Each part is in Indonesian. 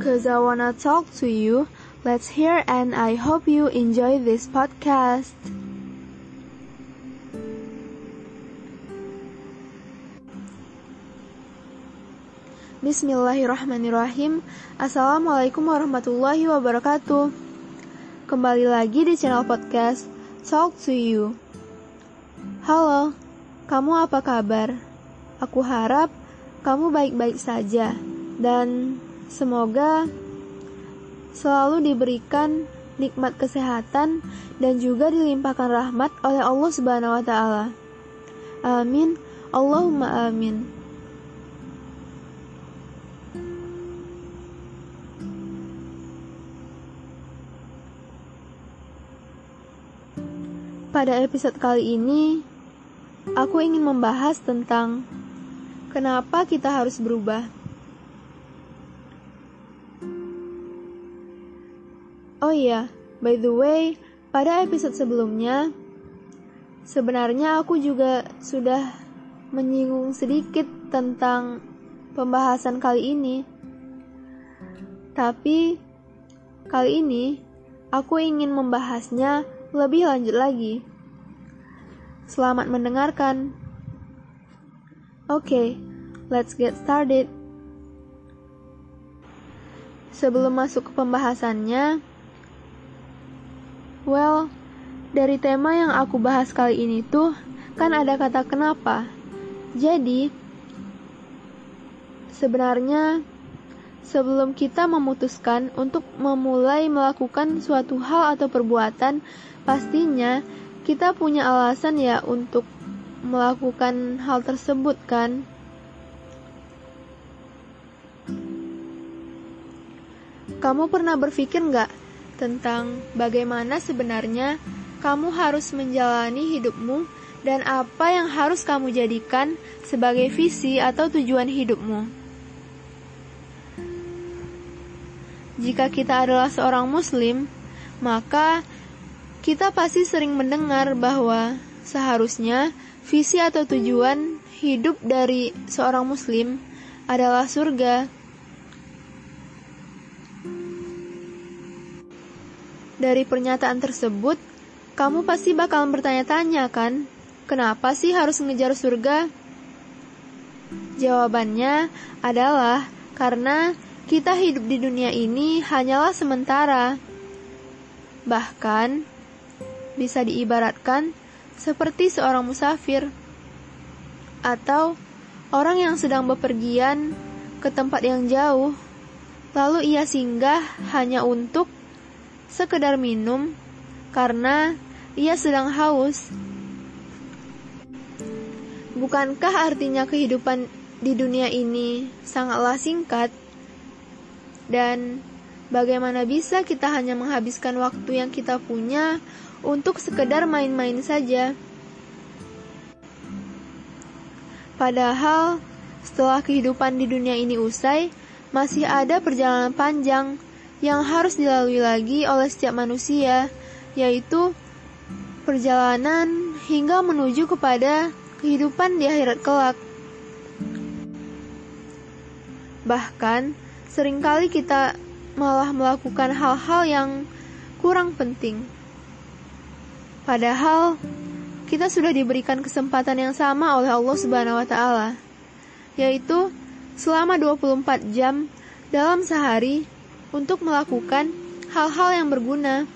cause I wanna talk to you. Let's hear and I hope you enjoy this podcast. Bismillahirrahmanirrahim Assalamualaikum warahmatullahi wabarakatuh Kembali lagi di channel podcast Talk to you Halo, kamu apa kabar? Aku harap kamu baik-baik saja Dan semoga selalu diberikan nikmat kesehatan dan juga dilimpahkan rahmat oleh Allah Subhanahu wa taala. Amin. Allahumma amin. Pada episode kali ini, aku ingin membahas tentang kenapa kita harus berubah. Oh iya, by the way, pada episode sebelumnya, sebenarnya aku juga sudah menyinggung sedikit tentang pembahasan kali ini. Tapi, kali ini aku ingin membahasnya lebih lanjut lagi. Selamat mendengarkan. Oke, okay, let's get started. Sebelum masuk ke pembahasannya, well, dari tema yang aku bahas kali ini tuh kan ada kata kenapa. Jadi, sebenarnya sebelum kita memutuskan untuk memulai melakukan suatu hal atau perbuatan, Pastinya kita punya alasan ya untuk melakukan hal tersebut kan? Kamu pernah berpikir nggak tentang bagaimana sebenarnya kamu harus menjalani hidupmu dan apa yang harus kamu jadikan sebagai visi atau tujuan hidupmu? Jika kita adalah seorang Muslim, maka kita pasti sering mendengar bahwa seharusnya visi atau tujuan hidup dari seorang Muslim adalah surga. Dari pernyataan tersebut, kamu pasti bakal bertanya-tanya kan, kenapa sih harus mengejar surga? Jawabannya adalah karena kita hidup di dunia ini hanyalah sementara. Bahkan, bisa diibaratkan seperti seorang musafir atau orang yang sedang bepergian ke tempat yang jauh, lalu ia singgah hanya untuk sekedar minum karena ia sedang haus. Bukankah artinya kehidupan di dunia ini sangatlah singkat? Dan bagaimana bisa kita hanya menghabiskan waktu yang kita punya untuk sekedar main-main saja. Padahal, setelah kehidupan di dunia ini usai, masih ada perjalanan panjang yang harus dilalui lagi oleh setiap manusia, yaitu perjalanan hingga menuju kepada kehidupan di akhirat kelak. Bahkan, sering kali kita malah melakukan hal-hal yang kurang penting Padahal kita sudah diberikan kesempatan yang sama oleh Allah Subhanahu wa taala, yaitu selama 24 jam dalam sehari untuk melakukan hal-hal yang berguna.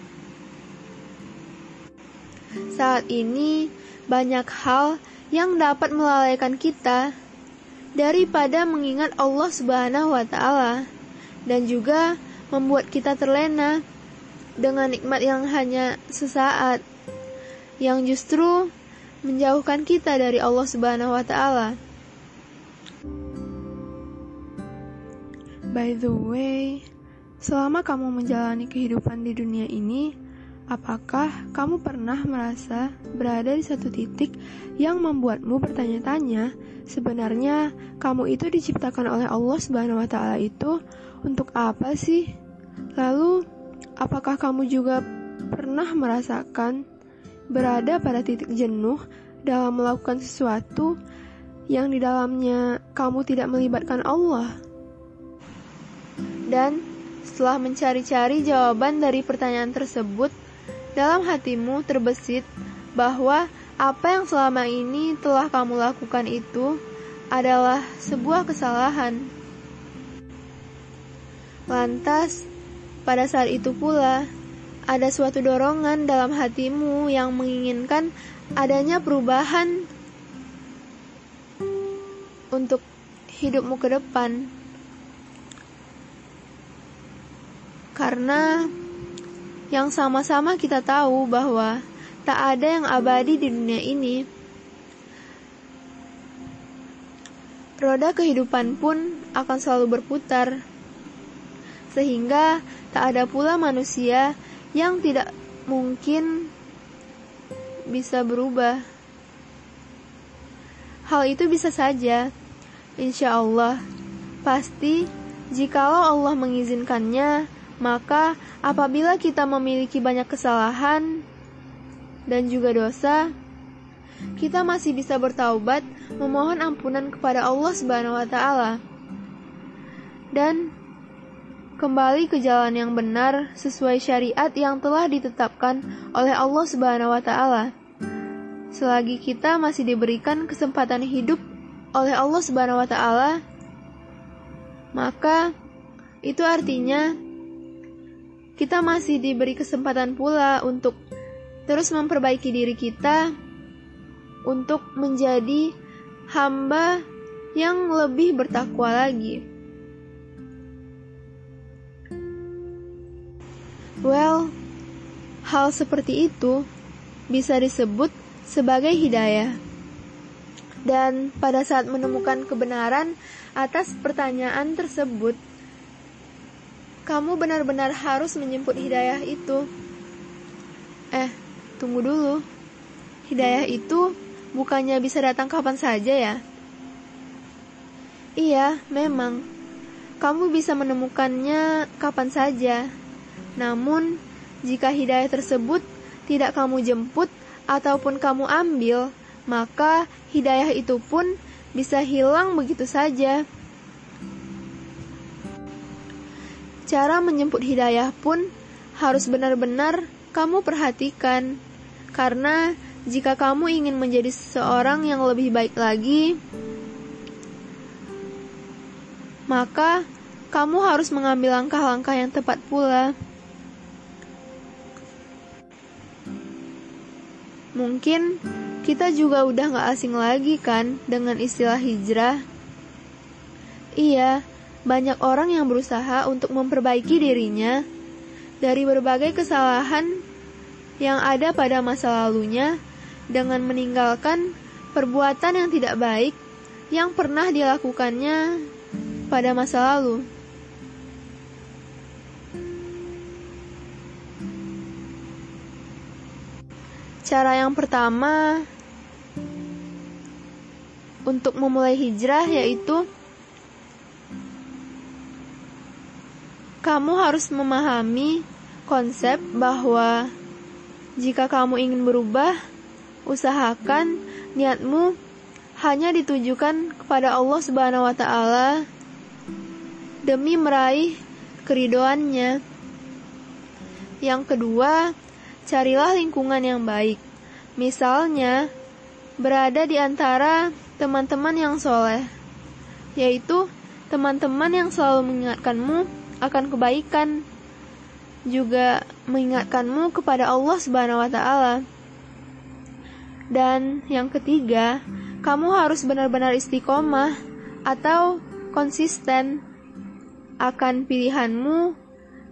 Saat ini banyak hal yang dapat melalaikan kita daripada mengingat Allah Subhanahu wa taala dan juga membuat kita terlena dengan nikmat yang hanya sesaat yang justru menjauhkan kita dari Allah Subhanahu wa taala. By the way, selama kamu menjalani kehidupan di dunia ini, apakah kamu pernah merasa berada di satu titik yang membuatmu bertanya-tanya, sebenarnya kamu itu diciptakan oleh Allah Subhanahu wa taala itu untuk apa sih? Lalu, apakah kamu juga pernah merasakan berada pada titik jenuh dalam melakukan sesuatu yang di dalamnya kamu tidak melibatkan Allah. Dan Setelah mencari-cari jawaban dari pertanyaan tersebut, dalam hatimu terbesit bahwa apa yang selama ini telah kamu lakukan itu adalah sebuah kesalahan. Lantas, pada saat itu pula, ada suatu dorongan dalam hatimu yang menginginkan adanya perubahan untuk hidupmu ke depan. Karena yang sama-sama kita tahu bahwa tak ada yang abadi di dunia ini. Roda kehidupan pun akan selalu berputar, sehingga tak ada pula manusia yang tidak mungkin bisa berubah. Hal itu bisa saja, insya Allah, pasti jikalau Allah mengizinkannya, maka apabila kita memiliki banyak kesalahan dan juga dosa, kita masih bisa bertaubat, memohon ampunan kepada Allah Subhanahu wa taala. Dan kembali ke jalan yang benar sesuai syariat yang telah ditetapkan oleh Allah Subhanahu wa taala. Selagi kita masih diberikan kesempatan hidup oleh Allah Subhanahu wa taala, maka itu artinya kita masih diberi kesempatan pula untuk terus memperbaiki diri kita untuk menjadi hamba yang lebih bertakwa lagi. Well, hal seperti itu bisa disebut sebagai hidayah. Dan pada saat menemukan kebenaran atas pertanyaan tersebut, kamu benar-benar harus menjemput hidayah itu. Eh, tunggu dulu. Hidayah itu bukannya bisa datang kapan saja ya? Iya, memang. Kamu bisa menemukannya kapan saja namun, jika hidayah tersebut tidak kamu jemput ataupun kamu ambil, maka hidayah itu pun bisa hilang begitu saja. Cara menjemput hidayah pun harus benar-benar kamu perhatikan, karena jika kamu ingin menjadi seseorang yang lebih baik lagi, maka kamu harus mengambil langkah-langkah yang tepat pula. Mungkin kita juga udah gak asing lagi kan dengan istilah hijrah. Iya, banyak orang yang berusaha untuk memperbaiki dirinya dari berbagai kesalahan yang ada pada masa lalunya dengan meninggalkan perbuatan yang tidak baik yang pernah dilakukannya pada masa lalu. Cara yang pertama untuk memulai hijrah yaitu kamu harus memahami konsep bahwa jika kamu ingin berubah, usahakan niatmu hanya ditujukan kepada Allah Subhanahu wa taala demi meraih keridoannya. Yang kedua, carilah lingkungan yang baik. Misalnya, berada di antara teman-teman yang soleh, yaitu teman-teman yang selalu mengingatkanmu akan kebaikan, juga mengingatkanmu kepada Allah Subhanahu wa Ta'ala. Dan yang ketiga, kamu harus benar-benar istiqomah atau konsisten akan pilihanmu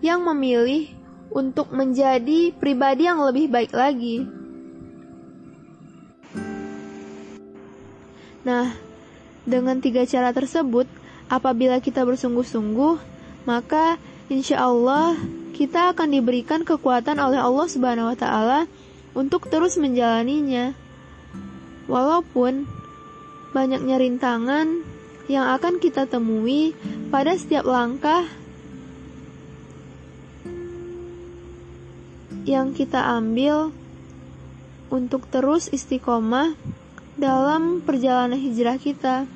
yang memilih untuk menjadi pribadi yang lebih baik lagi. Nah, dengan tiga cara tersebut, apabila kita bersungguh-sungguh, maka insya Allah kita akan diberikan kekuatan oleh Allah Subhanahu wa Ta'ala untuk terus menjalaninya. Walaupun banyaknya rintangan yang akan kita temui pada setiap langkah yang kita ambil untuk terus istiqomah dalam perjalanan hijrah kita.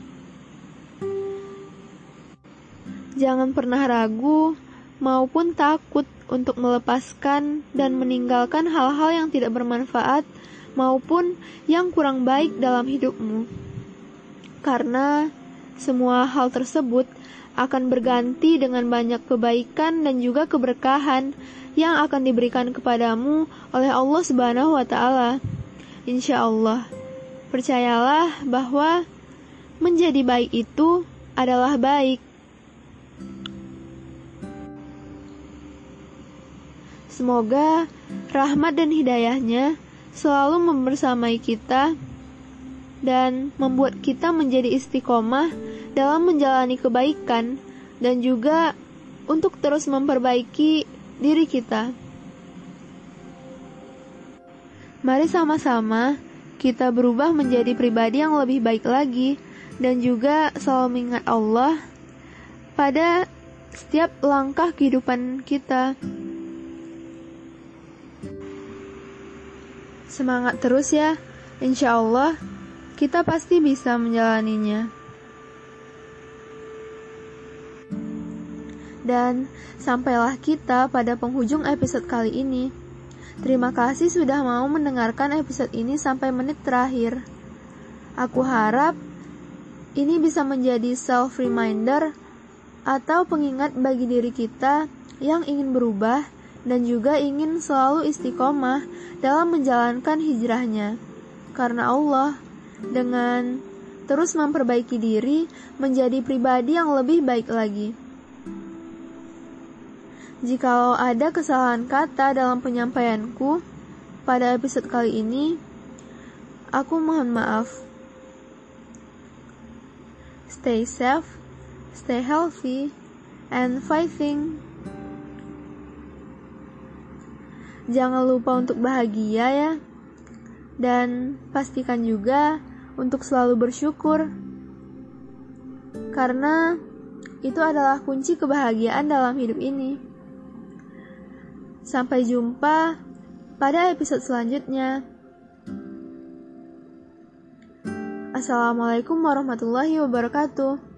Jangan pernah ragu maupun takut untuk melepaskan dan meninggalkan hal-hal yang tidak bermanfaat maupun yang kurang baik dalam hidupmu. Karena semua hal tersebut akan berganti dengan banyak kebaikan dan juga keberkahan yang akan diberikan kepadamu oleh Allah Subhanahu wa taala. Insya Allah, percayalah bahwa menjadi baik itu adalah baik. Semoga rahmat dan hidayahnya selalu membersamai kita dan membuat kita menjadi istiqomah dalam menjalani kebaikan dan juga untuk terus memperbaiki diri kita. Mari sama-sama kita berubah menjadi pribadi yang lebih baik lagi dan juga selalu mengingat Allah pada setiap langkah kehidupan kita. Semangat terus ya, insya Allah kita pasti bisa menjalaninya. Dan sampailah kita pada penghujung episode kali ini. Terima kasih sudah mau mendengarkan episode ini sampai menit terakhir. Aku harap ini bisa menjadi self reminder atau pengingat bagi diri kita yang ingin berubah dan juga ingin selalu istiqomah dalam menjalankan hijrahnya. Karena Allah dengan terus memperbaiki diri menjadi pribadi yang lebih baik lagi. Jikalau ada kesalahan kata dalam penyampaianku pada episode kali ini, aku mohon maaf. Stay safe, stay healthy, and fighting. Jangan lupa untuk bahagia ya. Dan pastikan juga untuk selalu bersyukur. Karena itu adalah kunci kebahagiaan dalam hidup ini. Sampai jumpa pada episode selanjutnya. Assalamualaikum warahmatullahi wabarakatuh.